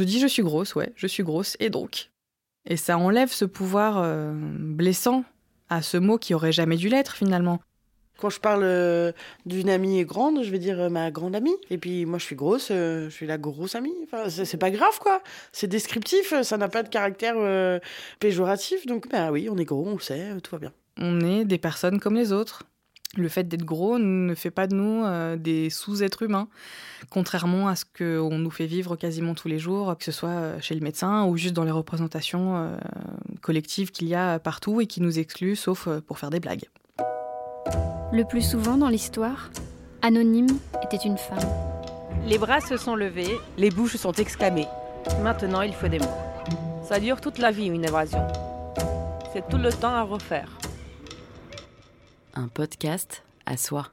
Je dis je suis grosse, ouais, je suis grosse, et donc Et ça enlève ce pouvoir euh, blessant à ce mot qui aurait jamais dû l'être finalement. Quand je parle euh, d'une amie grande, je vais dire euh, ma grande amie. Et puis moi, je suis grosse, je suis la grosse amie. Enfin, c'est pas grave, quoi. C'est descriptif, ça n'a pas de caractère péjoratif. Donc, ben oui, on est gros, on le sait, tout va bien. On est des personnes comme les autres. Le fait d'être gros ne fait pas de nous des sous-êtres humains, contrairement à ce qu'on nous fait vivre quasiment tous les jours, que ce soit chez le médecin ou juste dans les représentations collectives qu'il y a partout et qui nous excluent, sauf pour faire des blagues. Le plus souvent dans l'histoire, Anonyme était une femme. Les bras se sont levés, les bouches sont exclamées. Maintenant, il faut des mots. Ça dure toute la vie, une évasion. C'est tout le temps à refaire. Un podcast à soi.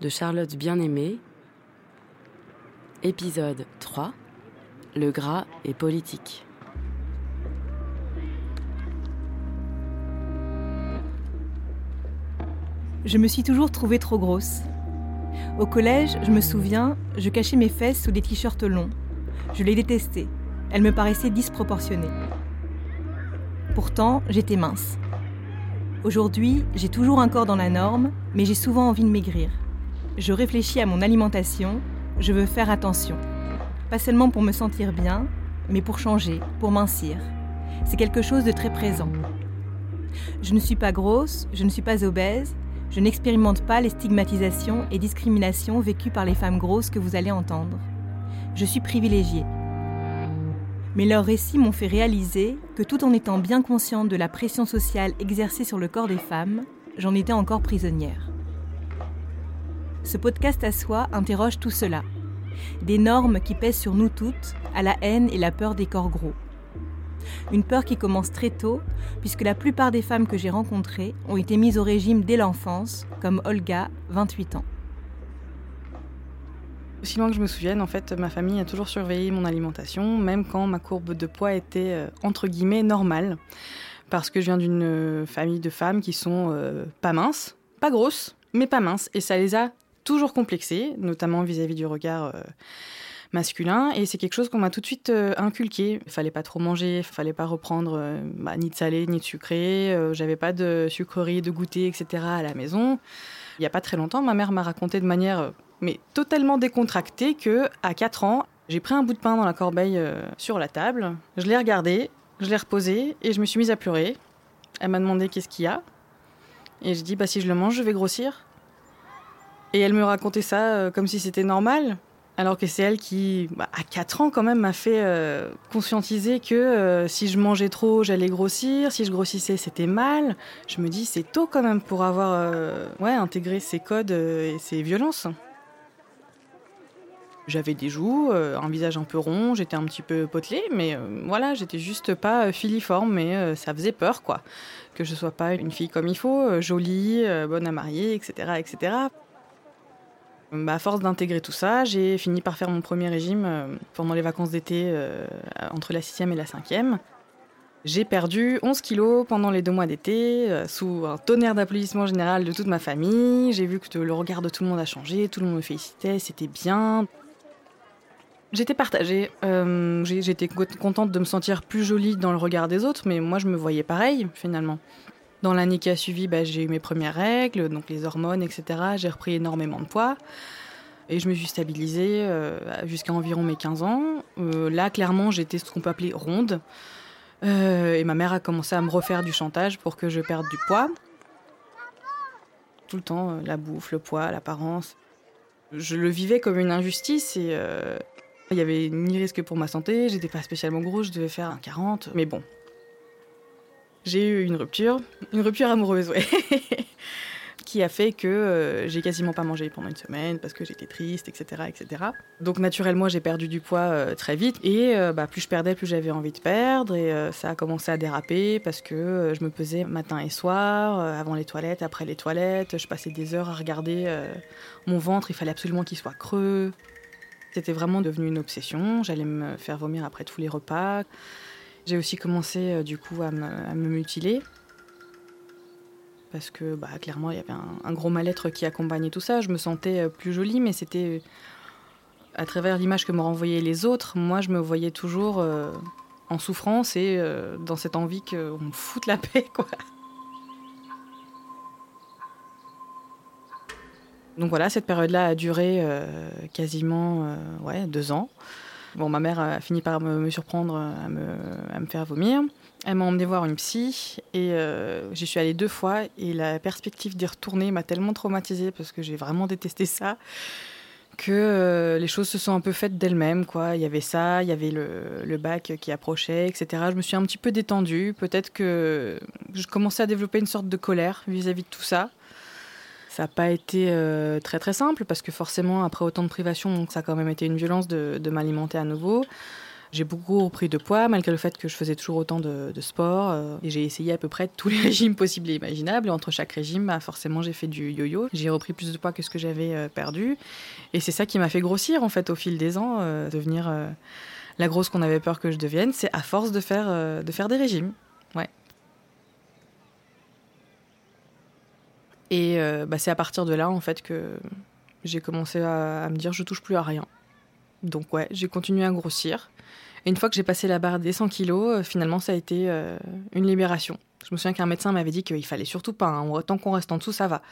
De Charlotte Bien-Aimée. Épisode 3. Le gras est politique. je me suis toujours trouvée trop grosse. Au collège, je me souviens, je cachais mes fesses sous des t-shirts longs. Je les détestais. Elles me paraissaient disproportionnées. Pourtant, j'étais mince. Aujourd'hui, j'ai toujours un corps dans la norme, mais j'ai souvent envie de maigrir. Je réfléchis à mon alimentation, je veux faire attention. Pas seulement pour me sentir bien, mais pour changer, pour mincir. C'est quelque chose de très présent. Je ne suis pas grosse, je ne suis pas obèse, je n'expérimente pas les stigmatisations et discriminations vécues par les femmes grosses que vous allez entendre. Je suis privilégiée. Mais leurs récits m'ont fait réaliser que tout en étant bien consciente de la pression sociale exercée sur le corps des femmes, j'en étais encore prisonnière. Ce podcast à soi interroge tout cela. Des normes qui pèsent sur nous toutes, à la haine et la peur des corps gros. Une peur qui commence très tôt, puisque la plupart des femmes que j'ai rencontrées ont été mises au régime dès l'enfance, comme Olga, 28 ans. Aussi loin que je me souvienne, en fait, ma famille a toujours surveillé mon alimentation, même quand ma courbe de poids était euh, entre guillemets normale, parce que je viens d'une euh, famille de femmes qui sont euh, pas minces, pas grosses, mais pas minces, et ça les a toujours complexées, notamment vis-à-vis du regard masculin et c'est quelque chose qu'on m'a tout de suite inculqué. Il fallait pas trop manger, il fallait pas reprendre bah, ni de salé ni de sucré, j'avais pas de sucreries, de goûter, etc. à la maison. Il y a pas très longtemps, ma mère m'a raconté de manière mais totalement décontractée que à 4 ans, j'ai pris un bout de pain dans la corbeille sur la table, je l'ai regardé, je l'ai reposé et je me suis mise à pleurer. Elle m'a demandé qu'est-ce qu'il y a et je dis bah si je le mange, je vais grossir. Et elle me racontait ça comme si c'était normal. Alors que c'est elle qui, bah, à 4 ans quand même, m'a fait euh, conscientiser que euh, si je mangeais trop, j'allais grossir, si je grossissais, c'était mal. Je me dis, c'est tôt quand même pour avoir euh, ouais, intégré ces codes et ces violences. J'avais des joues, un visage un peu rond, j'étais un petit peu potelée, mais voilà, j'étais juste pas filiforme, mais ça faisait peur, quoi. Que je sois pas une fille comme il faut, jolie, bonne à marier, etc., etc. Bah, à force d'intégrer tout ça, j'ai fini par faire mon premier régime euh, pendant les vacances d'été euh, entre la sixième et la cinquième. J'ai perdu 11 kilos pendant les deux mois d'été, euh, sous un tonnerre d'applaudissements général de toute ma famille. J'ai vu que le regard de tout le monde a changé, tout le monde me félicitait, c'était bien. J'étais partagée. J'étais contente de me sentir plus jolie dans le regard des autres, mais moi je me voyais pareil finalement. Dans l'année qui a suivi, bah, j'ai eu mes premières règles, donc les hormones, etc. J'ai repris énormément de poids. Et je me suis stabilisée euh, jusqu'à environ mes 15 ans. Euh, là, clairement, j'étais ce qu'on peut appeler ronde. Euh, et ma mère a commencé à me refaire du chantage pour que je perde du poids. Tout le temps, la bouffe, le poids, l'apparence. Je le vivais comme une injustice et il n'y avait ni risque pour ma santé. J'étais pas spécialement grosse, je devais faire un 40. Mais bon, j'ai eu une rupture, une rupture amoureuse, qui a fait que euh, j'ai quasiment pas mangé pendant une semaine parce que j'étais triste, etc., etc. Donc naturellement, j'ai perdu du poids euh, très vite et euh, bah, plus je perdais, plus j'avais envie de perdre et ça a commencé à déraper parce que je me pesais matin et soir, avant les toilettes, après les toilettes. Je passais des heures à regarder mon ventre, il fallait absolument qu'il soit creux. C'était vraiment devenu une obsession. J'allais me faire vomir après tous les repas. J'ai aussi commencé euh, du coup à me, mutiler parce que bah, clairement il y avait un, gros mal-être qui accompagnait tout ça. Je me sentais euh, plus jolie, mais c'était à travers l'image que me renvoyaient les autres, moi je me voyais toujours en souffrance et dans cette envie qu'on me foute la paix, quoi. Donc voilà, cette période-là a duré quasiment ouais, deux ans. Bon, ma mère a fini par me, surprendre, à me, à me, faire vomir. Elle m'a emmené voir une psy et euh, j'y suis allée deux fois. Et la perspective d'y retourner m'a tellement traumatisée parce que j'ai vraiment détesté ça que euh, les choses se sont un peu faites d'elles-mêmes. Quoi. Il y avait ça, il y avait le, bac qui approchait, etc. Je me suis un petit peu détendue. Peut-être que je commençais à développer une sorte de colère vis-à-vis de tout ça. Ça n'a pas été euh, très très simple parce que forcément, après autant de privations, ça a quand même été une violence de, m'alimenter à nouveau. J'ai beaucoup pris de poids malgré le fait que je faisais toujours autant de, sport euh, et j'ai essayé à peu près tous les régimes possibles et imaginables. Entre chaque régime, bah, forcément, j'ai fait du yo-yo. J'ai repris plus de poids que ce que j'avais euh, perdu. Et c'est ça qui m'a fait grossir en fait au fil des ans, devenir la grosse qu'on avait peur que je devienne. C'est à force de faire, de faire des régimes. Ouais. Et euh, bah, c'est à partir de là, en fait, que j'ai commencé à, me dire je touche plus à rien. Donc, ouais, j'ai continué à grossir. Et une fois que j'ai passé la barre des 100 kilos, euh, finalement, ça a été euh, une libération. Je me souviens qu'un médecin m'avait dit qu'il fallait surtout pas, hein, tant qu'on reste en dessous, ça va.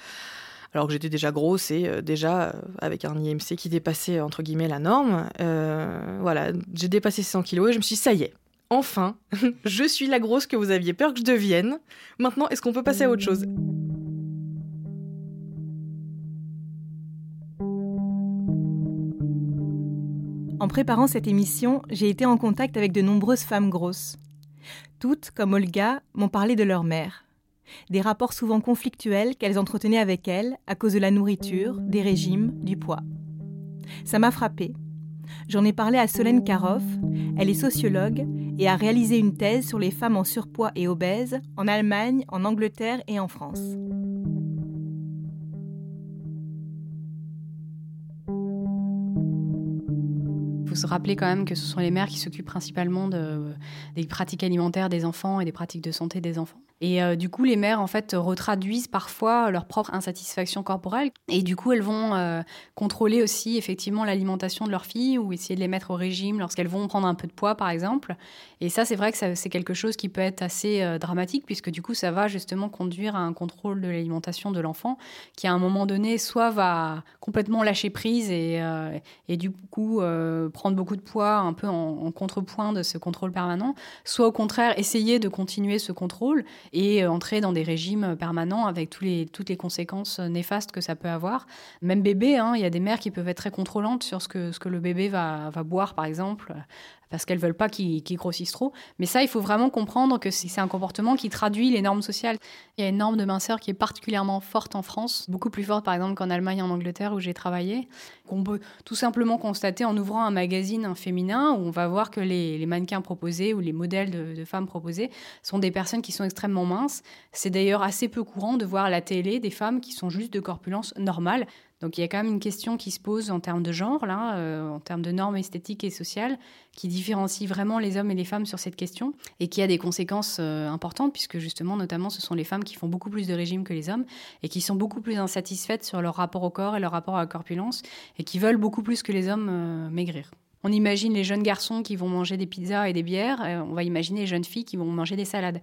Alors que j'étais déjà grosse et déjà avec un IMC qui dépassait entre guillemets la norme. voilà, j'ai dépassé ces 100 kilos et je me suis dit, ça y est, enfin, je suis la grosse que vous aviez peur que je devienne. Maintenant, est-ce qu'on peut passer à autre chose? En préparant cette émission, j'ai été en contact avec de nombreuses femmes grosses. Toutes, comme Olga, m'ont parlé de leur mère. Des rapports souvent conflictuels qu'elles entretenaient avec elle à cause de la nourriture, des régimes, du poids. Ça m'a frappée. J'en ai parlé à Solène Karoff, elle est sociologue et a réalisé une thèse sur les femmes en surpoids et obèses en Allemagne, en Angleterre et en France. Faut se rappeler quand même que ce sont les mères qui s'occupent principalement des pratiques alimentaires des enfants et des pratiques de santé des enfants. Et euh, du coup, les mères, en fait, retraduisent parfois leur propre insatisfaction corporelle. Et du coup, elles vont euh, contrôler aussi, effectivement, l'alimentation de leurs filles ou essayer de les mettre au régime lorsqu'elles vont prendre un peu de poids, par exemple. Et ça, c'est vrai que c'est quelque chose qui peut être assez euh, dramatique, puisque du coup, ça va justement conduire à un contrôle de l'alimentation de l'enfant, qui à un moment donné, soit va complètement lâcher prise et, du coup prendre beaucoup de poids, un peu en contrepoint de ce contrôle permanent, soit au contraire essayer de continuer ce contrôle et euh, entrer dans des régimes permanents avec tous les, toutes les conséquences néfastes que ça peut avoir. Même bébé, hein, il y a des mères qui peuvent être très contrôlantes sur ce que, ce que le bébé va, va boire, par exemple, parce qu'elles veulent pas qu'il grossisse trop. Mais ça, il faut vraiment comprendre que c'est un comportement qui traduit les normes sociales. Il y a une norme de minceur qui est particulièrement forte en France, beaucoup plus forte par exemple qu'en Allemagne et en Angleterre où j'ai travaillé, qu'on peut tout simplement constater en ouvrant un magazine féminin où on va voir que les, mannequins proposés ou les modèles de, de, femmes proposés sont des personnes qui sont extrêmement minces. C'est d'ailleurs assez peu courant de voir à la télé des femmes qui sont juste de corpulence normale. Donc il y a quand même une question qui se pose en termes de genre, là, euh, en termes de normes esthétiques et sociales, qui différencie vraiment les hommes et les femmes sur cette question et qui a des conséquences euh, importantes, puisque justement, notamment, ce sont les femmes qui font beaucoup plus de régimes que les hommes et qui sont beaucoup plus insatisfaites sur leur rapport au corps et leur rapport à la corpulence et qui veulent beaucoup plus que les hommes euh, maigrir. On imagine les jeunes garçons qui vont manger des pizzas et des bières, on va imaginer les jeunes filles qui vont manger des salades.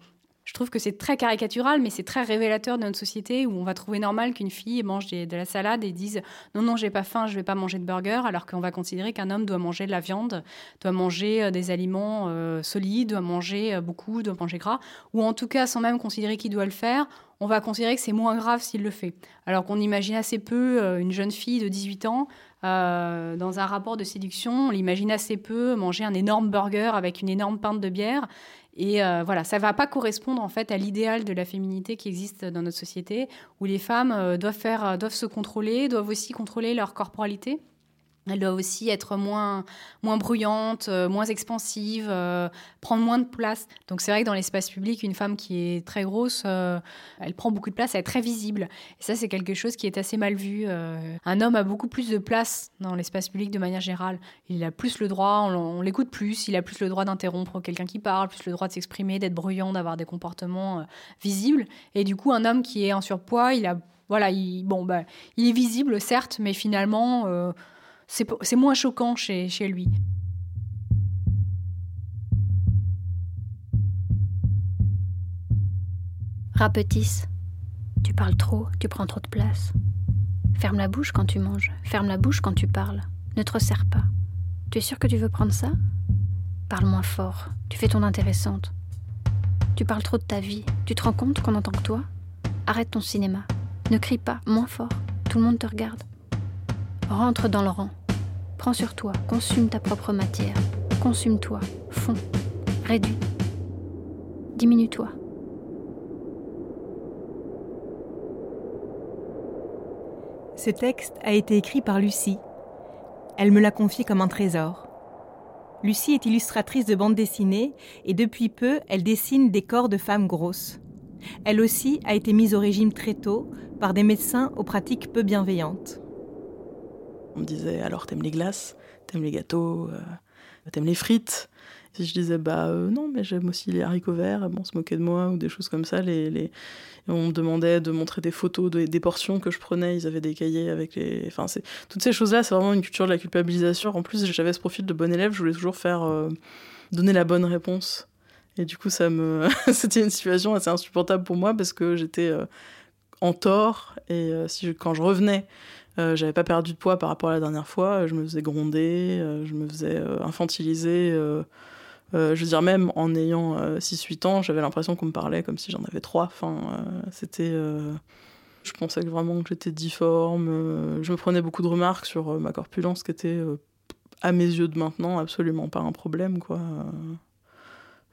Je trouve que c'est très caricatural, mais c'est très révélateur de notre société où on va trouver normal qu'une fille mange de la salade et dise non, non, j'ai pas faim, je vais pas manger de burger, alors qu'on va considérer qu'un homme doit manger de la viande, doit manger euh, des aliments euh, solides, doit manger euh, beaucoup, doit manger gras, ou en tout cas, sans même considérer qu'il doit le faire, on va considérer que c'est moins grave s'il le fait. Alors qu'on imagine assez peu une jeune fille de 18 ans dans un rapport de séduction, on l'imagine assez peu manger un énorme burger avec une énorme pinte de bière. Et euh, voilà, ça va pas correspondre en fait à l'idéal de la féminité qui existe dans notre société, où les femmes euh, doivent faire, euh, doivent se contrôler, doivent aussi contrôler leur corporalité. Elle doit aussi être moins, moins bruyante, euh, moins expansive, euh, prendre moins de place. Donc c'est vrai que dans l'espace public, une femme qui est très grosse, euh, elle prend beaucoup de place, elle est très visible. Et ça, c'est quelque chose qui est assez mal vu. un homme a beaucoup plus de place dans l'espace public de manière générale. Il a plus le droit, on, l'écoute plus, il a plus le droit d'interrompre quelqu'un qui parle, plus le droit de s'exprimer, d'être bruyant, d'avoir des comportements visibles. Et du coup, un homme qui est en surpoids, il a... Voilà, il, bon, bah, il est visible, certes, mais finalement C'est moins choquant chez, lui. Rapetisse. Tu parles trop, tu prends trop de place. Ferme la bouche quand tu manges, ferme la bouche quand tu parles. Ne te resserre pas. Tu es sûr que tu veux prendre ça? Parle moins fort, tu fais ton intéressante. Tu parles trop de ta vie, tu te rends compte qu'on entend que toi? Arrête ton cinéma. Ne crie pas, moins fort, tout le monde te regarde. Rentre dans le rang. Prends sur toi, consume ta propre matière. Consume-toi, fonds, réduis. Diminue-toi. Ce texte a été écrit par Lucie. Elle me l'a confié comme un trésor. Lucie est illustratrice de bande dessinée et depuis peu, elle dessine des corps de femmes grosses. Elle aussi a été mise au régime très tôt par des médecins aux pratiques peu bienveillantes. On me disait alors t'aimes les glaces, t'aimes les gâteaux, euh, t'aimes les frites? Si je disais bah euh, non mais j'aime aussi les haricots verts, bon, on se moquait de moi ou des choses comme ça. On me demandait de montrer des photos des portions que je prenais. Ils avaient des cahiers avec les. Enfin c'est toutes ces choses-là, c'est vraiment une culture de la culpabilisation. En plus j'avais ce profil de bon élève, je voulais toujours faire euh, donner la bonne réponse. Et du coup ça me c'était une situation assez insupportable pour moi parce que j'étais en tort et si quand je revenais euh, j'avais pas perdu de poids par rapport à la dernière fois. Je me faisais gronder, euh, je me faisais euh, infantiliser. je veux dire, même en ayant 6-8 ans, j'avais l'impression qu'on me parlait comme si j'en avais 3. Enfin, c'était. je pensais vraiment que j'étais difforme. je me prenais beaucoup de remarques sur ma corpulence qui était, à mes yeux de maintenant, absolument pas un problème, quoi.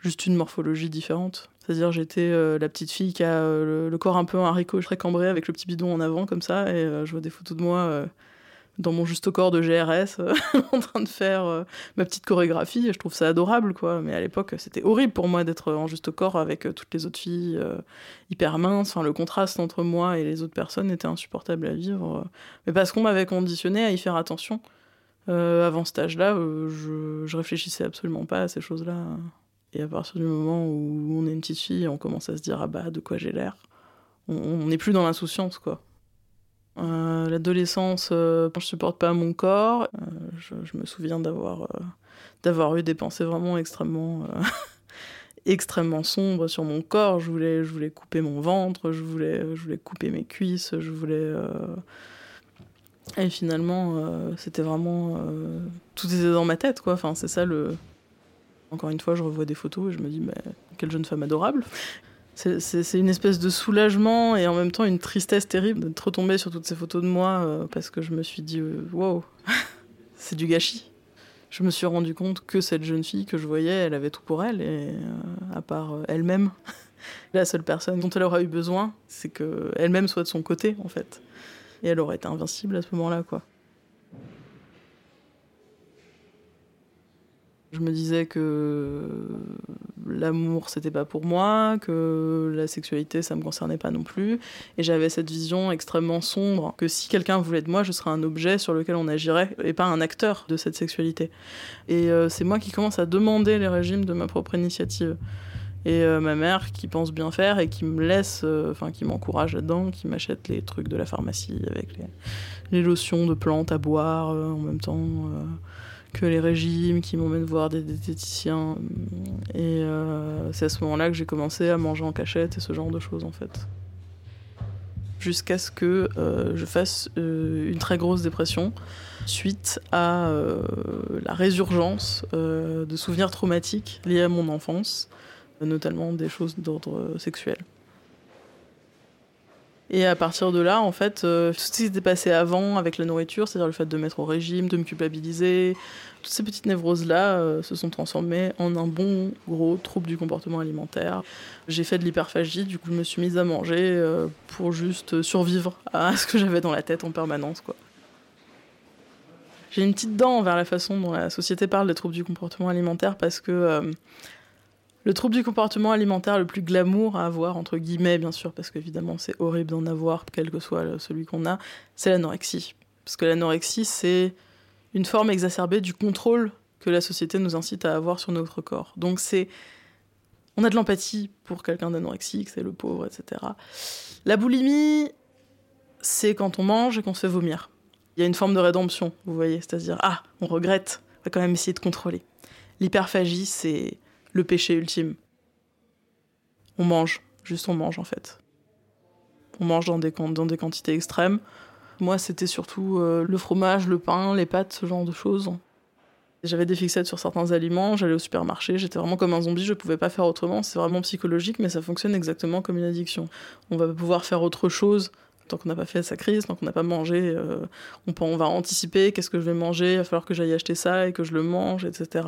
juste une morphologie différente. C'est-à-dire j'étais euh, la petite fille qui a euh, le, corps un peu un haricot très cambré avec le petit bidon en avant comme ça et euh, je vois des photos de moi dans mon juste corps de GRS en train de faire ma petite chorégraphie et je trouve ça adorable quoi. Mais à l'époque c'était horrible pour moi d'être en juste corps avec toutes les autres filles hyper minces. Enfin le contraste entre moi et les autres personnes était insupportable à vivre mais parce qu'on m'avait conditionné à y faire attention. Avant cet âge-là je, je réfléchissais absolument pas à ces choses-là et à partir du moment où on est une petite fille, on commence à se dire ah bah de quoi j'ai l'air. On n'est plus dans l'insouciance quoi. Euh, L'adolescence, euh, je supporte pas mon corps. Euh, je, je, me souviens d'avoir euh, d'avoir eu des pensées vraiment extrêmement extrêmement sombres sur mon corps. Je voulais je voulais couper mon ventre, je voulais je voulais couper mes cuisses, je voulais et finalement c'était vraiment tout était dans ma tête quoi. Enfin c'est ça le encore une fois, je revois des photos et je me dis, mais quelle jeune femme adorable. C'est une espèce de soulagement et en même temps une tristesse terrible d'être retombée sur toutes ces photos de moi euh, parce que je me suis dit, euh, wow, c'est du gâchis. Je me suis rendu compte que cette jeune fille que je voyais, elle avait tout pour elle et euh, à part elle-même, la seule personne dont elle aura eu besoin, c'est qu'elle-même soit de son côté en fait. Et elle aurait été invincible à ce moment-là, quoi. Je me disais que l'amour c'était pas pour moi, que la sexualité ça me concernait pas non plus, et j'avais cette vision extrêmement sombre que si quelqu'un voulait de moi, je serais un objet sur lequel on agirait et pas un acteur de cette sexualité. Et euh, c'est moi qui commence à demander les régimes de ma propre initiative. Et euh, ma mère qui pense bien faire et qui me laisse, euh, enfin qui m'encourage là-dedans, qui m'achète les trucs de la pharmacie avec les, les lotions de plantes à boire en même temps que les régimes, qui m'emmènent voir des diététiciens. Et euh, c'est à ce moment-là que j'ai commencé à manger en cachette et ce genre de choses en fait. Jusqu'à ce que euh, je fasse euh, une très grosse dépression suite à la résurgence de souvenirs traumatiques liés à mon enfance, notamment des choses d'ordre sexuel. Et à partir de là, en fait, euh, tout ce qui s'était passé avant avec la nourriture, c'est-à-dire le fait de mettre au régime, de me culpabiliser, toutes ces petites névroses-là euh, se sont transformées en un bon gros trouble du comportement alimentaire. J'ai fait de l'hyperphagie, du coup je me suis mise à manger euh, pour juste survivre à ce que j'avais dans la tête en permanence. J'ai une petite dent vers la façon dont la société parle des troubles du comportement alimentaire parce que le trouble du comportement alimentaire le plus glamour à avoir, entre guillemets, bien sûr, parce qu'évidemment c'est horrible d'en avoir, quel que soit celui qu'on a, c'est l'anorexie. Parce que l'anorexie, c'est une forme exacerbée du contrôle que la société nous incite à avoir sur notre corps. Donc c'est. On a de l'empathie pour quelqu'un d'anorexique, c'est le pauvre, etc. La boulimie, c'est quand on mange et qu'on se fait vomir. Il y a une forme de rédemption, vous voyez, c'est-à-dire, ah, on regrette, on va quand même essayer de contrôler. L'hyperphagie, c'est le péché ultime. On mange, juste on mange en fait. On mange dans des, dans des quantités extrêmes. Moi, c'était surtout euh, le fromage, le pain, les pâtes, ce genre de choses. J'avais des fixettes sur certains aliments, j'allais au supermarché, j'étais vraiment comme un zombie, je pouvais pas faire autrement. C'est vraiment psychologique, mais ça fonctionne exactement comme une addiction. On va pouvoir faire autre chose tant qu'on n'a pas fait sa crise, tant qu'on n'a pas mangé. Euh, on, on va anticiper qu'est-ce que je vais manger, il va falloir que j'aille acheter ça et que je le mange, etc.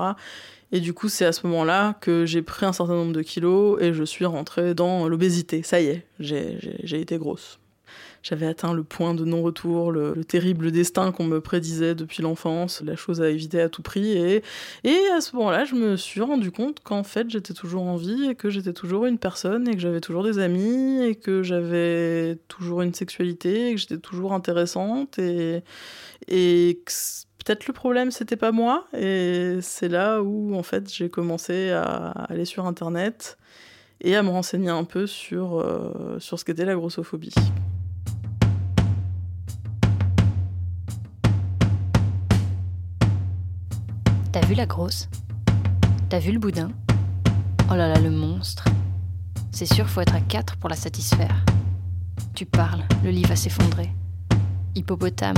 Et du coup, c'est à ce moment-là que j'ai pris un certain nombre de kilos et je suis rentrée dans l'obésité. Ça y est, j'ai été grosse. J'avais atteint le point de non-retour, le, terrible destin qu'on me prédisait depuis l'enfance, la chose à éviter à tout prix. Et, à ce moment-là, je me suis rendu compte qu'en fait, j'étais toujours en vie et que j'étais toujours une personne et que j'avais toujours des amis et que j'avais toujours une sexualité et que j'étais toujours intéressante et, peut-être le problème c'était pas moi et c'est là où en fait j'ai commencé à aller sur internet et à me renseigner un peu sur, euh, sur ce qu'était la grossophobie. T'as vu la grosse? T'as vu le boudin? Oh là là, le monstre. C'est sûr, faut être à quatre pour la satisfaire. Tu parles, le lit va s'effondrer. Hippopotame.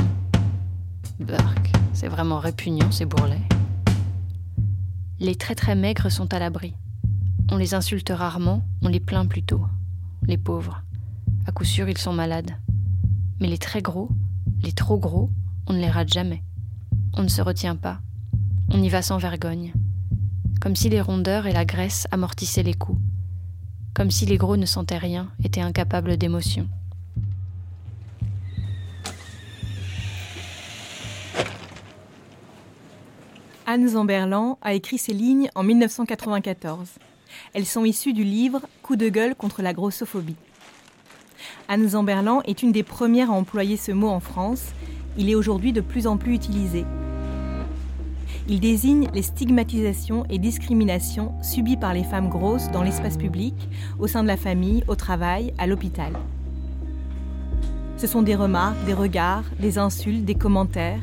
Burk, c'est vraiment répugnant ces bourrelets. Les très très maigres sont à l'abri. On les insulte rarement, on les plaint plutôt. Les pauvres. À coup sûr, ils sont malades. Mais les très gros, les trop gros, on ne les rate jamais. On ne se retient pas. On y va sans vergogne. Comme si les rondeurs et la graisse amortissaient les coups. Comme si les gros ne sentaient rien, étaient incapables d'émotion. Anne Zamberlan a écrit ces lignes en 1994. Elles sont issues du livre Coup de gueule contre la grossophobie. Anne Zamberlan est une des premières à employer ce mot en France. Il est aujourd'hui de plus en plus utilisé. Il désigne les stigmatisations et discriminations subies par les femmes grosses dans l'espace public, au sein de la famille, au travail, à l'hôpital. Ce sont des remarques, des regards, des insultes, des commentaires,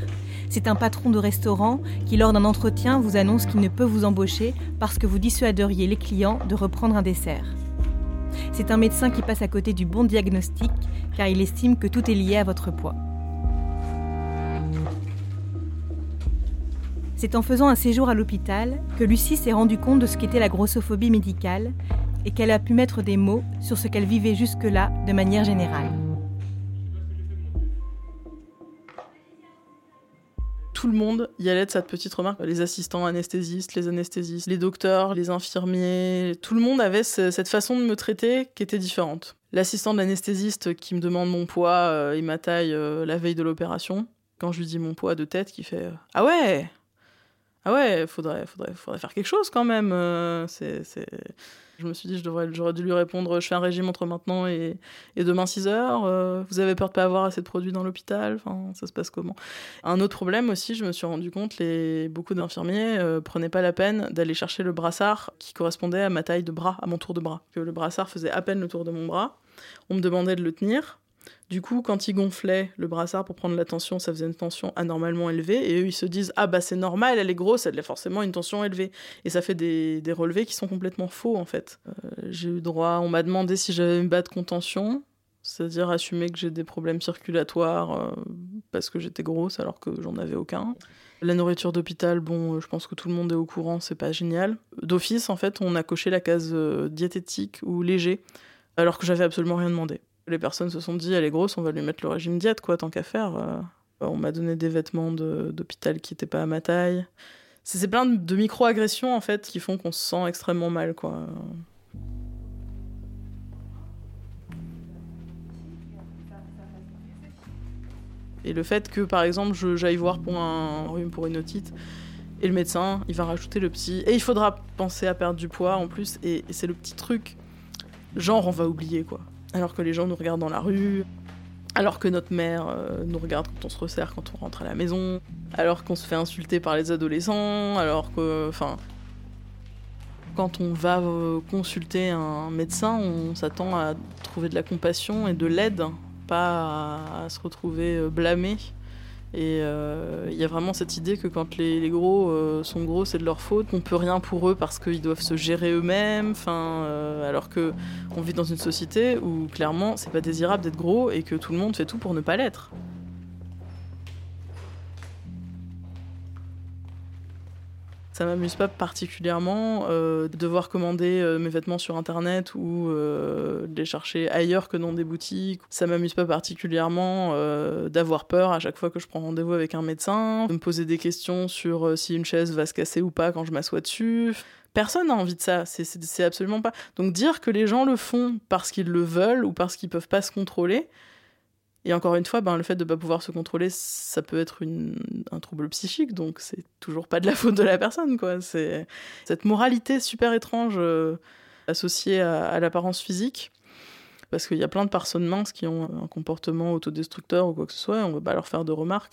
c'est un patron de restaurant qui, lors d'un entretien, vous annonce qu'il ne peut vous embaucher parce que vous dissuaderiez les clients de reprendre un dessert. C'est un médecin qui passe à côté du bon diagnostic car il estime que tout est lié à votre poids. C'est en faisant un séjour à l'hôpital que Lucie s'est rendue compte de ce qu'était la grossophobie médicale et qu'elle a pu mettre des mots sur ce qu'elle vivait jusque-là de manière générale. tout le monde y allait de cette petite remarque. Les assistants anesthésistes, les anesthésistes, les docteurs, les infirmiers, tout le monde avait cette façon de me traiter qui était différente. L'assistant de l'anesthésiste qui me demande mon poids euh, et ma taille euh, la veille de l'opération, quand je lui dis mon poids de tête, qui fait euh, Ah ouais Ah ouais, faudrait, faudrait, faudrait faire quelque chose quand même. c'est je me suis dit, j'aurais dû lui répondre, je fais un régime entre maintenant et, demain 6 heures. Euh, vous avez peur de pas avoir assez de produits dans l'hôpital Enfin, ça se passe comment? Un autre problème aussi, je me suis rendu compte, les, beaucoup d'infirmiers euh, prenaient pas la peine d'aller chercher le brassard qui correspondait à ma taille de bras, à mon tour de bras. Que le brassard faisait à peine le tour de mon bras. On me demandait de le tenir. Du coup, quand ils gonflaient le brassard pour prendre la tension, ça faisait une tension anormalement élevée. Et eux, ils se disent Ah, bah c'est normal, elle est grosse, elle a forcément une tension élevée. Et ça fait des, relevés qui sont complètement faux, en fait. Euh, j'ai eu droit, on m'a demandé si j'avais une bas contention, c'est-à-dire assumer que j'ai des problèmes circulatoires euh, parce que j'étais grosse alors que j'en avais aucun. La nourriture d'hôpital, bon, euh, je pense que tout le monde est au courant, c'est pas génial. D'office, en fait, on a coché la case diététique ou léger, alors que j'avais absolument rien demandé les personnes se sont dit, elle est grosse, on va lui mettre le régime diète, quoi, tant qu'à faire. Euh. on m'a donné des vêtements d'hôpital qui n'étaient pas à ma taille. C'est plein de, micro-agressions, en fait, qui font qu'on se sent extrêmement mal, quoi. Et le fait que, par exemple, j'aille voir pour un rhume, pour une otite, et le médecin, il va rajouter le petit. Et il faudra penser à perdre du poids en plus, et c'est le petit truc. Genre, on va oublier, quoi alors que les gens nous regardent dans la rue, alors que notre mère euh, nous regarde quand on se resserre quand on rentre à la maison, alors qu'on se fait insulter par les adolescents, alors que, enfin, quand on va euh, consulter un médecin, on s'attend à trouver de la compassion et de l'aide, pas à, se retrouver euh, blâmé Et euh, il y a vraiment cette idée que quand les, gros euh, sont gros, c'est de leur faute, qu'on peut rien pour eux parce qu'ils doivent se gérer eux-mêmes. Euh, alors que on vit dans une société où clairement, c'est pas désirable d'être gros et que tout le monde fait tout pour ne pas l'être. Ça m'amuse pas particulièrement euh, de devoir commander euh, mes vêtements sur internet ou euh, les chercher ailleurs que dans des boutiques. Ça m'amuse pas particulièrement euh, d'avoir peur à chaque fois que je prends rendez-vous avec un médecin, de me poser des questions sur euh, si une chaise va se casser ou pas quand je m'assois dessus. Personne n'a envie de ça, c'est absolument pas. Donc dire que les gens le font parce qu'ils le veulent ou parce qu'ils peuvent pas se contrôler, et encore une fois, ben, le fait de ne pas pouvoir se contrôler, ça peut être une- un trouble psychique, donc c'est toujours pas de la faute de la personne. quoi. C'est cette moralité super étrange euh, associée à, à l'apparence physique. Parce qu'il y a plein de personnes minces qui ont un comportement autodestructeur ou quoi que ce soit, et on ne va pas leur faire de remarques.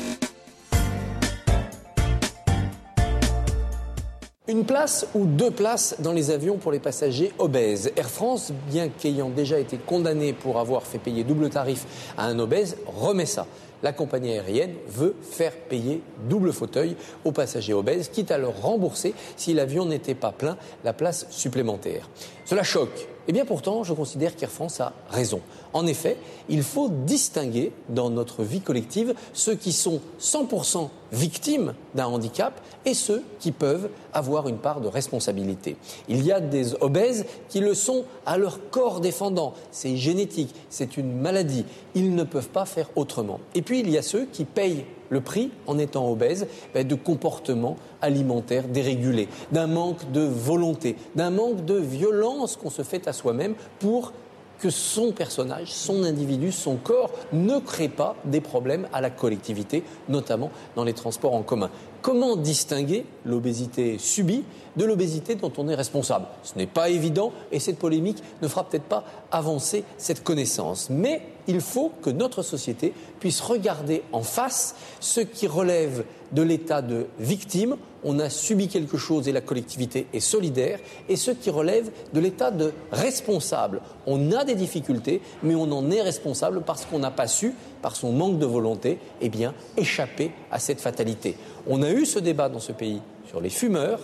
Une place ou deux places dans les avions pour les passagers obèses. Air France, bien qu'ayant déjà été condamné pour avoir fait payer double tarif à un obèse, remet ça. La compagnie aérienne veut faire payer double fauteuil aux passagers obèses, quitte à leur rembourser, si l'avion n'était pas plein, la place supplémentaire. Cela choque. Et bien pourtant, je considère qu'Air France a raison. En effet, il faut distinguer dans notre vie collective ceux qui sont 100% victimes d'un handicap et ceux qui peuvent avoir une part de responsabilité. Il y a des obèses qui le sont à leur corps défendant. C'est génétique, c'est une maladie. Ils ne peuvent pas faire autrement. Et puis il y a ceux qui payent le prix, en étant obèses, ben, de comportements alimentaires dérégulés, d'un manque de volonté, d'un manque de violence qu'on se fait à soi-même pour que son personnage, son individu, son corps ne crée pas des problèmes à la collectivité, notamment dans les transports en commun. Comment distinguer l'obésité subie de l'obésité dont on est responsable? Ce n'est pas évident et cette polémique ne fera peut-être pas avancer cette connaissance. Mais il faut que notre société puisse regarder en face ce qui relève de l'état de victime, on a subi quelque chose et la collectivité est solidaire, et ce qui relève de l'état de responsable. On a des difficultés, mais on en est responsable parce qu'on n'a pas su, par son manque de volonté, eh échapper à cette fatalité. On a eu ce débat dans ce pays sur les fumeurs,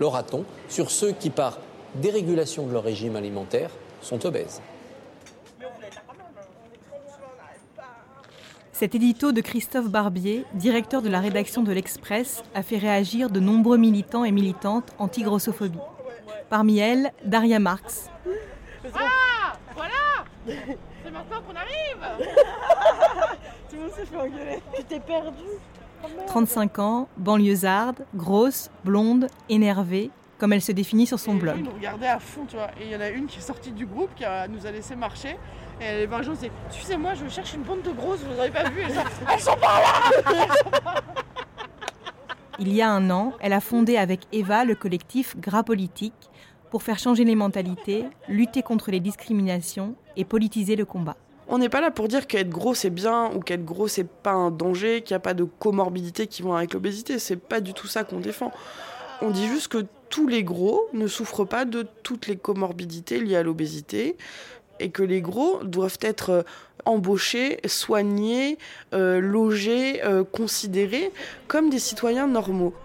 l'aura-t-on, sur ceux qui, par dérégulation de leur régime alimentaire, sont obèses. Cet édito de Christophe Barbier, directeur de la rédaction de l'Express, a fait réagir de nombreux militants et militantes anti-grossophobie. Parmi elles, Daria Marx. Ah Voilà C'est maintenant qu'on arrive Tout le monde s'est fait engueuler. Tu t'es perdu 35 ans, banlieusarde, grosse, blonde, énervée, comme elle se définit sur son blog. Ils nous regardaient à fond, tu vois. Et il y en a une qui est sortie du groupe, qui a- nous a laissé marcher. Et Excusez-moi, je cherche une bande de grosses, vous pas vues Elles sont, elles sont pas là Il y a un an, elle a fondé avec Eva le collectif Gras Politique pour faire changer les mentalités, lutter contre les discriminations et politiser le combat. On n'est pas là pour dire qu'être gros c'est bien ou qu'être gros c'est pas un danger, qu'il n'y a pas de comorbidités qui vont avec l'obésité. C'est pas du tout ça qu'on défend. On dit juste que tous les gros ne souffrent pas de toutes les comorbidités liées à l'obésité et que les gros doivent être euh, embauchés, soignés, euh, logés, euh, considérés comme des citoyens normaux.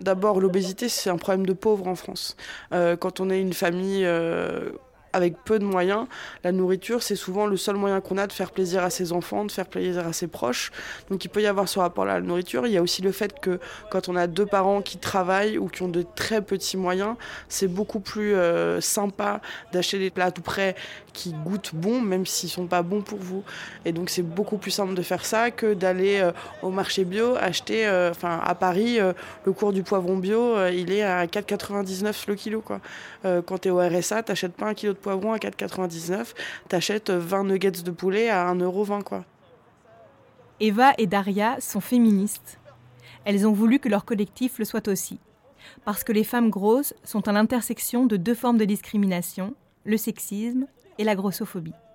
D'abord, l'obésité, c'est un problème de pauvres en France. Euh, quand on est une famille avec peu de moyens, la nourriture, c'est souvent le seul moyen qu'on a de faire plaisir à ses enfants, de faire plaisir à ses proches. Donc il peut y avoir ce rapport à la nourriture. Il y a aussi le fait que quand on a deux parents qui travaillent ou qui ont de très petits moyens, c'est beaucoup plus euh, sympa d'acheter des plats tout près qui goûtent bon, même s'ils sont pas bons pour vous. Et donc c'est beaucoup plus simple de faire ça que d'aller euh, au marché bio acheter, euh, enfin à Paris, le cours du poivron bio, il est à 4,99 le kilo. Quoi. Quand tu es au RSA, t'achètes pas un kilo de poivron à 4,99, t'achètes 20 nuggets de poulet à 1,20€. Quoi. Eva et Daria sont féministes. Elles ont voulu que leur collectif le soit aussi. Parce que les femmes grosses sont à l'intersection de deux formes de discrimination, le sexisme et la grossophobie.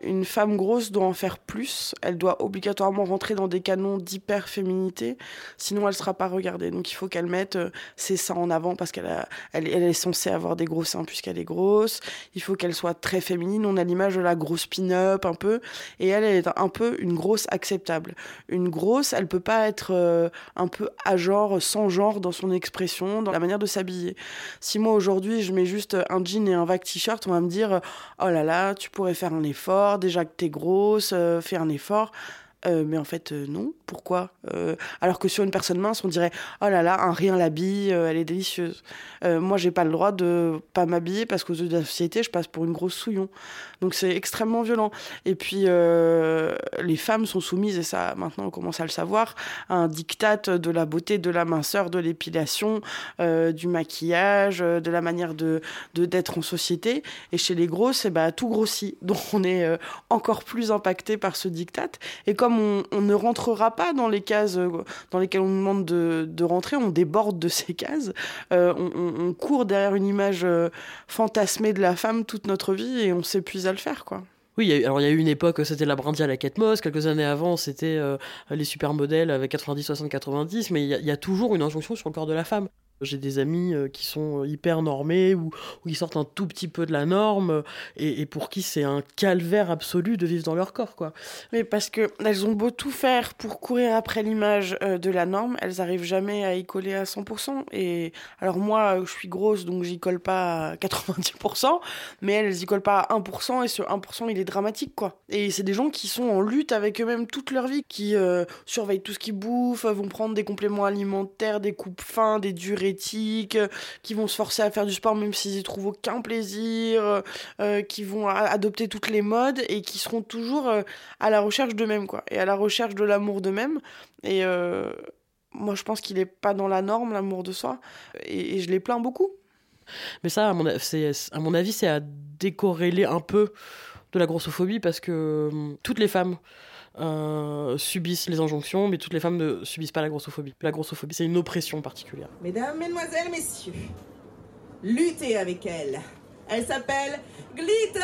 Une femme grosse doit en faire plus. Elle doit obligatoirement rentrer dans des canons d'hyper-féminité. Sinon, elle sera pas regardée. Donc, il faut qu'elle mette euh, ses seins en avant parce qu'elle elle, est censée avoir des gros seins puisqu'elle est grosse. Il faut qu'elle soit très féminine. On a l'image de la grosse pin-up un peu. Et elle, elle est un peu une grosse acceptable. Une grosse, elle peut pas être euh, un peu à genre, sans genre dans son expression, dans la manière de s'habiller. Si moi, aujourd'hui, je mets juste un jean et un vague t-shirt, on va me dire, oh là là, tu pourrais faire un effort déjà que t'es grosse, euh, fais un effort. Euh, mais en fait, euh, non. Pourquoi? Alors que sur une personne mince, on dirait Oh là là, un rien l'habille, elle est délicieuse. moi, j'ai pas le droit de pas m'habiller parce qu'aux yeux de la société, je passe pour une grosse souillon. Donc c'est extrêmement violent. Et puis, les femmes sont soumises, et ça, maintenant, on commence à le savoir, à un diktat de la beauté, de la minceur, de l'épilation, du maquillage, de la manière de d'être en société. Et chez les grosses, eh ben, tout grossit. Donc on est encore plus impacté par ce diktat. Et comme on, ne rentrera pas dans les cases euh, dans lesquelles on nous demande de, rentrer, on déborde de ces cases, euh, on, court derrière une image euh, fantasmée de la femme toute notre vie et on s'épuise à le faire, quoi. Oui, alors il y a eu une époque, c'était la Brandy à la Kate Moss, quelques années avant, c'était les supermodèles avec 90, 60, 90, mais il y, a toujours une injonction sur le corps de la femme. J'ai des amis euh, qui sont hyper normés ou, qui sortent un tout petit peu de la norme euh, et, pour qui c'est un calvaire absolu de vivre dans leur corps. quoi. Mais parce qu'elles ont beau tout faire pour courir après l'image euh, de la norme, elles arrivent jamais à y coller à 100%. Et alors moi, je suis grosse, donc j'y colle pas à 90%, mais elles y collent pas à 1%, et ce 1%, il est dramatique. quoi. Et c'est des gens qui sont en lutte avec eux-mêmes toute leur vie, qui surveillent tout ce qu'ils bouffent, vont prendre des compléments alimentaires, des coupes fins, des durées euh, qui vont se forcer à faire du sport même s'ils y trouvent aucun plaisir, euh, euh, qui vont adopter toutes les modes et qui seront toujours à la recherche d'eux-mêmes, quoi, et à la recherche de l'amour d'eux-mêmes. Et moi, je pense qu'il n'est pas dans la norme, l'amour de soi, et, je les plains beaucoup. Mais ça, à mon, à mon avis, c'est à décorréler un peu de la grossophobie parce que hum, toutes les femmes euh, subissent les injonctions, mais toutes les femmes ne subissent pas la grossophobie. La grossophobie, c'est une oppression particulière. Mesdames, mesdemoiselles, messieurs, luttez avec elle. Elle s'appelle Glitter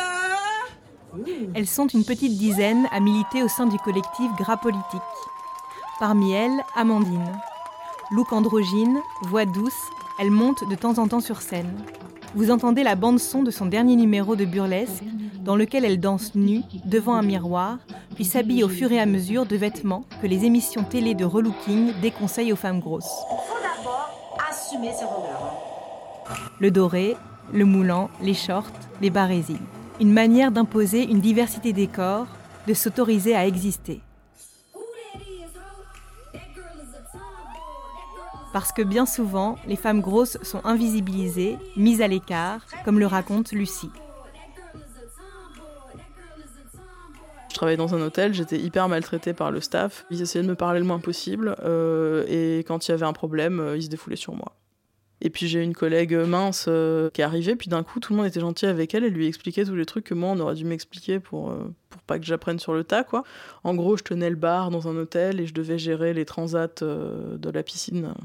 Elles sont une petite dizaine à militer au sein du collectif Gras Politique. Parmi elles, Amandine. Look androgyne, voix douce, elle monte de temps en temps sur scène. Vous entendez la bande-son de son dernier numéro de burlesque dans lequel elle danse nue devant un miroir, puis s'habille au fur et à mesure de vêtements que les émissions télé de relooking déconseillent aux femmes grosses. faut d'abord assumer ses Le doré, le moulant, les shorts, les barésiles. Une manière d'imposer une diversité des corps, de s'autoriser à exister. Parce que bien souvent, les femmes grosses sont invisibilisées, mises à l'écart, comme le raconte Lucie. Je travaillais dans un hôtel, j'étais hyper maltraitée par le staff. Ils essayaient de me parler le moins possible euh, et quand il y avait un problème, euh, ils se défoulaient sur moi. Et puis j'ai une collègue mince euh, qui est arrivée, puis d'un coup tout le monde était gentil avec elle, elle lui expliquait tous les trucs que moi on aurait dû m'expliquer pour, pour pas que j'apprenne sur le tas quoi. En gros, je tenais le bar dans un hôtel et je devais gérer les transats de la piscine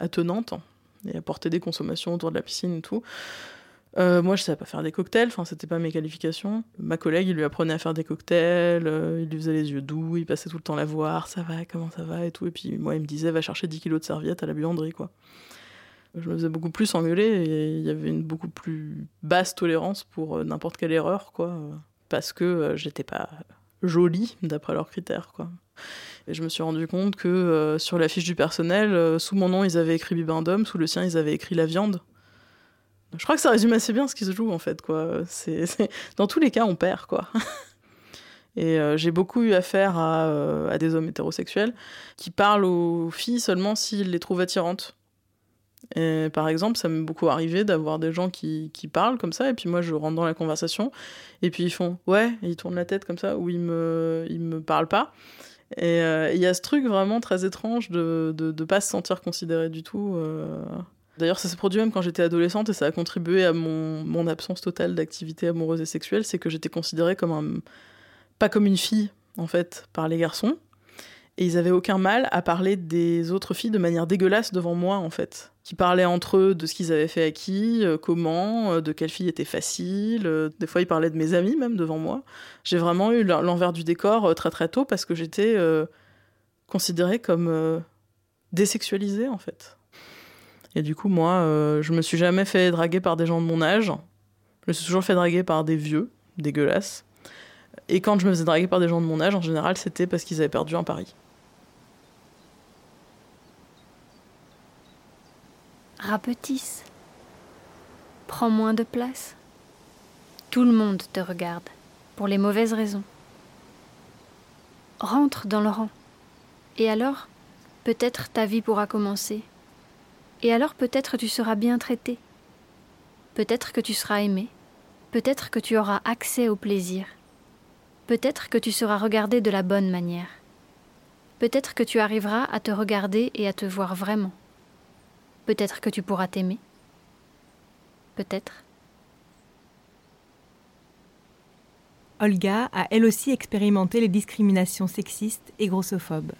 attenante et apporter des consommations autour de la piscine et tout. Euh, moi, je savais pas faire des cocktails, enfin, c'était pas mes qualifications. Ma collègue, il lui apprenait à faire des cocktails, euh, il lui faisait les yeux doux, il passait tout le temps la voir, ça va, comment ça va et tout. Et puis, moi, il me disait, va chercher 10 kilos de serviettes à la buanderie, quoi. Je me faisais beaucoup plus engueuler et il y avait une beaucoup plus basse tolérance pour euh, n'importe quelle erreur, quoi. Parce que j'étais pas jolie, d'après leurs critères, quoi. Et je me suis rendu compte que sur la fiche du personnel, sous mon nom, ils avaient écrit bibendum, sous le sien, ils avaient écrit la viande. Je crois que ça résume assez bien ce qui se joue en fait. Quoi. C'est, Dans tous les cas, on perd. quoi. Et euh, j'ai beaucoup eu affaire à, euh, à, des hommes hétérosexuels qui parlent aux filles seulement s'ils les trouvent attirantes. Et, par exemple, ça m'est beaucoup arrivé d'avoir des gens qui, parlent comme ça, et puis moi je rentre dans la conversation, et puis ils font ouais, ils tournent la tête comme ça, ou ils me, ils me parlent pas. Et euh, il y a ce truc vraiment très étrange de ne pas se sentir considéré du tout. D'ailleurs, ça s'est produit même quand j'étais adolescente et ça a contribué à mon, absence totale d'activité amoureuse et sexuelle. C'est que j'étais considérée comme un. pas comme une fille, en fait, par les garçons. Et ils avaient aucun mal à parler des autres filles de manière dégueulasse devant moi, en fait. qui parlaient entre eux de ce qu'ils avaient fait à qui, euh, comment, euh, de quelle fille était facile. euh, des fois, ils parlaient de mes amis même devant moi. J'ai vraiment eu l'en- l'envers du décor très très tôt parce que j'étais considérée comme désexualisée en fait. Et du coup, moi, euh, je me suis jamais fait draguer par des gens de mon âge. Je me suis toujours fait draguer par des vieux, dégueulasses. Et quand je me faisais draguer par des gens de mon âge, en général, c'était parce qu'ils avaient perdu un pari. Rapetisse. Prends moins de place. Tout le monde te regarde, pour les mauvaises raisons. Rentre dans le rang. Et alors, peut-être ta vie pourra commencer. Et alors peut-être tu seras bien traité. Peut-être que tu seras aimé. Peut-être que tu auras accès au plaisir. Peut-être que tu seras regardé de la bonne manière. Peut-être que tu arriveras à te regarder et à te voir vraiment. Peut-être que tu pourras t'aimer. Peut-être. Olga a elle aussi expérimenté les discriminations sexistes et grossophobes.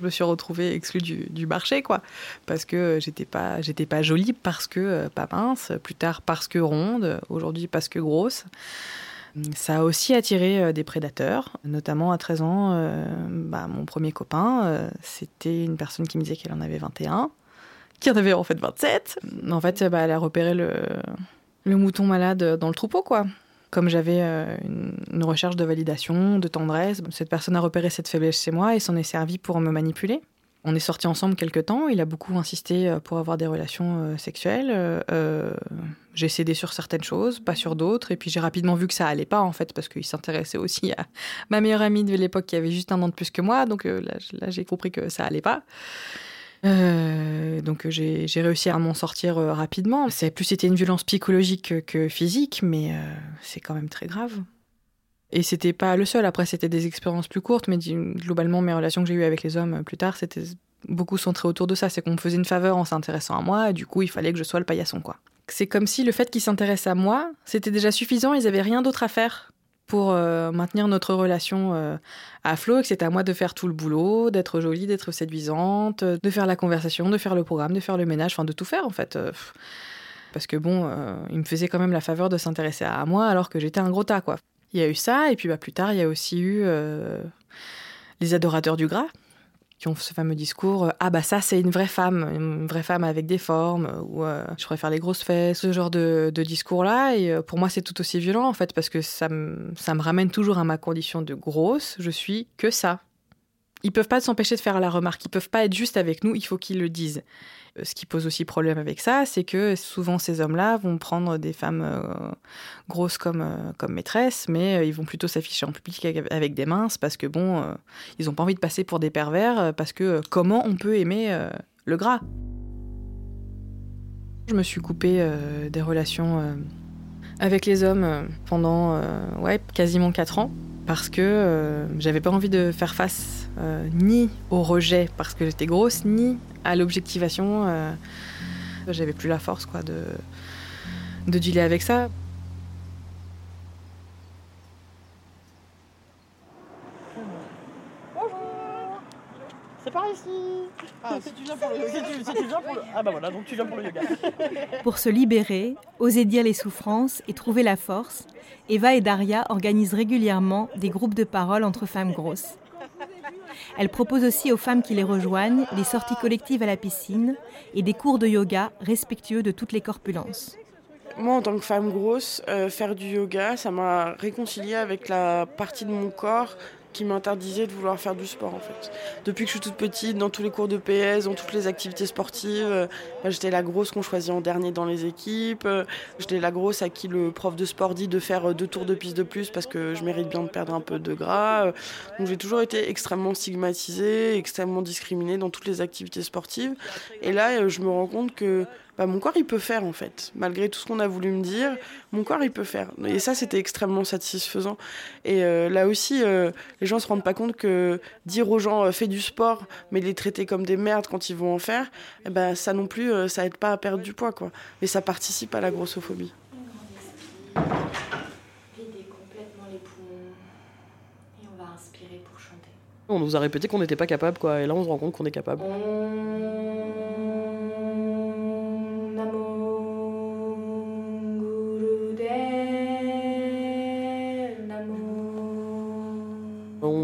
Je me suis retrouvée exclue du, marché, quoi. Parce que j'étais pas, j'étais pas jolie, parce que euh, pas mince, plus tard parce que ronde, aujourd'hui parce que grosse. Ça a aussi attiré euh, des prédateurs, notamment à 13 ans. euh, bah, mon premier copain, c'était une personne qui me disait qu'elle en avait 21, qui en avait en fait 27. En fait, bah, elle a repéré le, le mouton malade dans le troupeau, quoi. Comme j'avais euh, une, recherche de validation, de tendresse, cette personne a repéré cette faiblesse chez moi et s'en est servi pour me manipuler. On est sortis ensemble quelque temps. Il a beaucoup insisté euh, pour avoir des relations euh, sexuelles. J'ai cédé sur certaines choses, pas sur d'autres. Et puis j'ai rapidement vu que ça allait pas en fait, parce qu'il s'intéressait aussi à ma meilleure amie de l'époque qui avait juste un an de plus que moi. Donc là, j'ai compris que ça allait pas. Euh, donc j'ai réussi à m'en sortir euh, rapidement. C'est plus c'était une violence psychologique que, que physique, mais euh, c'est quand même très grave. Et c'était pas le seul. Après, c'était des expériences plus courtes, mais globalement, mes relations que j'ai eues avec les hommes plus tard, c'était beaucoup centré autour de ça. C'est qu'on me faisait une faveur en s'intéressant à moi, et du coup, il fallait que je sois le paillasson, quoi. C'est comme si le fait qu'ils s'intéressent à moi, c'était déjà suffisant. Ils avaient rien d'autre à faire pour euh, maintenir notre relation euh, à flot, et que c'était à moi de faire tout le boulot, d'être jolie, d'être séduisante, euh, de faire la conversation, de faire le programme, de faire le ménage, enfin de tout faire en fait. Parce que bon, il me faisait quand même la faveur de s'intéresser à moi alors que j'étais un gros tas, quoi. Il y a eu ça, et puis bah, plus tard, il y a aussi eu les adorateurs du gras, qui ont ce fameux discours euh, Ah, bah ça, c'est une vraie femme, une vraie femme avec des formes, ou euh, je préfère les grosses fesses, ce genre de, de discours-là. Et euh, pour moi, c'est tout aussi violent, en fait, parce que ça me, ça me ramène toujours à ma condition de grosse. Je suis que ça. Ils peuvent pas s'empêcher de faire la remarque, ils peuvent pas être juste avec nous, il faut qu'ils le disent. Ce qui pose aussi problème avec ça, c'est que souvent ces hommes-là vont prendre des femmes euh, grosses comme, euh, comme maîtresses, mais euh, ils vont plutôt s'afficher en public avec, des minces parce que bon, ils ont pas envie de passer pour des pervers parce que comment on peut aimer le gras? Je me suis coupée des relations avec les hommes pendant ouais, quasiment 4 ans parce que j'avais pas envie de faire face ni au rejet parce que j'étais grosse, ni à l'objectivation. euh, j'avais plus la force quoi de, de dealer avec ça. C'est par ici. Ah, si tu viens pour le yoga. Si tu, si tu viens pour le... Ah bah voilà, donc tu viens pour le yoga. Pour se libérer, oser dire les souffrances et trouver la force, Eva et Daria organisent régulièrement des groupes de parole entre femmes grosses. Elle propose aussi aux femmes qui les rejoignent des sorties collectives à la piscine et des cours de yoga respectueux de toutes les corpulences. Moi, en tant que femme grosse, euh, faire du yoga, ça m'a réconciliée avec la partie de mon corps qui m'interdisait de vouloir faire du sport en fait. Depuis que je suis toute petite, dans tous les cours de PS, dans toutes les activités sportives, euh, bah, j'étais la grosse qu'on choisit en dernier dans les équipes. euh, j'étais la grosse à qui le prof de sport dit de faire euh, deux tours de piste de plus parce que je mérite bien de perdre un peu de gras. donc j'ai toujours été extrêmement stigmatisée, extrêmement discriminée dans toutes les activités sportives. Et là, je me rends compte que bah, mon corps il peut faire en fait. Malgré tout ce qu'on a voulu me dire, mon corps il peut faire. Et ça c'était extrêmement satisfaisant. Et euh, là aussi, euh, les gens se rendent pas compte que dire aux gens euh, fais du sport, mais les traiter comme des merdes quand ils vont en faire, eh ben, ça non plus, euh, ça aide pas à perdre du poids quoi. Mais ça participe à la grossophobie. Videz complètement les poumons. Et on va inspirer pour chanter. On nous a répété qu'on n'était pas capable, quoi. Et là, on se rend compte qu'on est capable.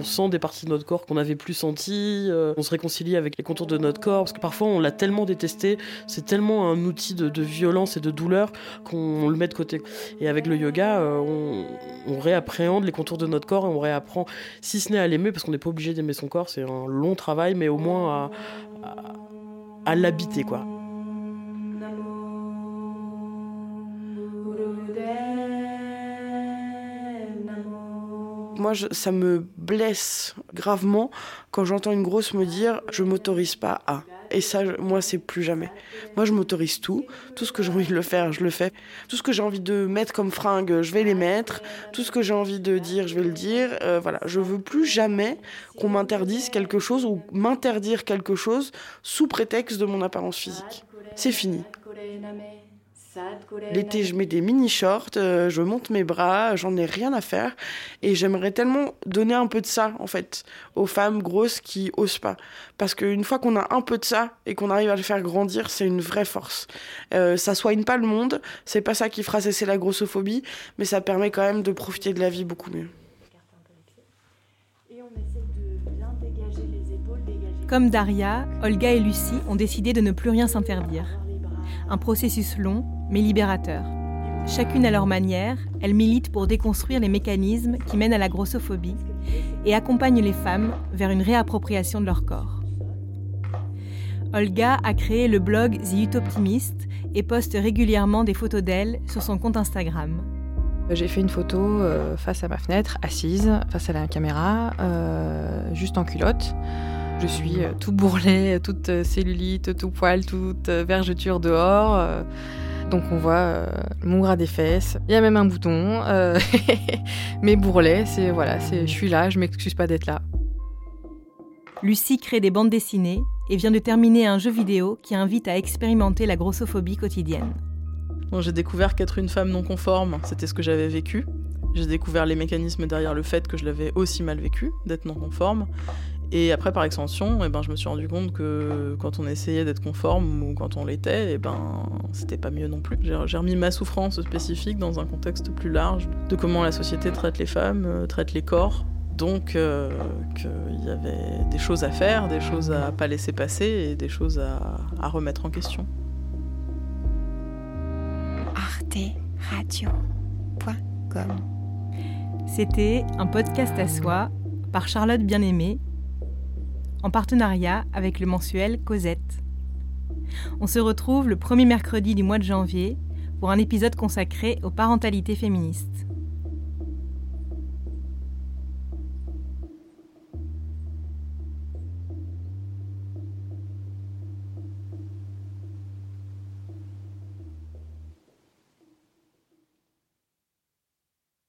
Sent des parties de notre corps qu'on n'avait plus senties, on se réconcilie avec les contours de notre corps, parce que parfois on l'a tellement détesté, c'est tellement un outil de, violence et de douleur qu'on le met de côté. Et avec le yoga, on, réappréhende les contours de notre corps et on réapprend, si ce n'est à l'aimer, parce qu'on n'est pas obligé d'aimer son corps, c'est un long travail, mais au moins à, à l'habiter, quoi. Moi, ça me blesse gravement quand j'entends une grosse me dire je m'autorise pas à. Et ça, moi, c'est plus jamais. Moi, je m'autorise tout. Tout ce que j'ai envie de le faire, je le fais. Tout ce que j'ai envie de mettre comme fringue, je vais les mettre. Tout ce que j'ai envie de dire, je vais le dire. Euh, voilà, je veux plus jamais qu'on m'interdise quelque chose ou m'interdire quelque chose sous prétexte de mon apparence physique. C'est fini. L'été, je mets des mini shorts, euh, je monte mes bras, j'en ai rien à faire. Et j'aimerais tellement donner un peu de ça, en fait, aux femmes grosses qui osent pas. Parce qu'une fois qu'on a un peu de ça et qu'on arrive à le faire grandir, c'est une vraie force. Euh, ça soigne pas le monde, c'est pas ça qui fera cesser la grossophobie, mais ça permet quand même de profiter de la vie beaucoup mieux. Comme Daria, Olga et Lucie ont décidé de ne plus rien s'interdire. Un processus long, mais libérateur. Chacune à leur manière, elles militent pour déconstruire les mécanismes qui mènent à la grossophobie et accompagnent les femmes vers une réappropriation de leur corps. Olga a créé le blog The Utoptimist et poste régulièrement des photos d'elle sur son compte Instagram. J'ai fait une photo euh, face à ma fenêtre, assise, face à la caméra, euh, juste en culotte. Je suis euh, tout bourrelet, toute cellulite, tout poil, toute vergeture dehors. Donc on voit mon gras des fesses. Il y a même un bouton. mes bourrelets, c'est voilà, je suis là, je m'excuse pas d'être là. Lucie crée des bandes dessinées et vient de terminer un jeu vidéo qui invite à expérimenter la grossophobie quotidienne. j'ai découvert qu'être une femme non conforme, c'était ce que j'avais vécu. J'ai découvert les mécanismes derrière le fait que je l'avais aussi mal vécu, d'être non conforme. Et après, par extension, eh ben, je me suis rendu compte que quand on essayait d'être conforme ou quand on l'était, eh ben, c'était pas mieux non plus. J'ai remis ma souffrance spécifique dans un contexte plus large de comment la société traite les femmes, euh, traite les corps. Donc, euh, qu'il y avait des choses à faire, des choses à pas laisser passer et des choses à, remettre en question. C'était un podcast à soi par Charlotte Bien-Aimée en partenariat avec le mensuel Cosette. On se retrouve le premier mercredi du mois de janvier pour un épisode consacré aux parentalités féministes.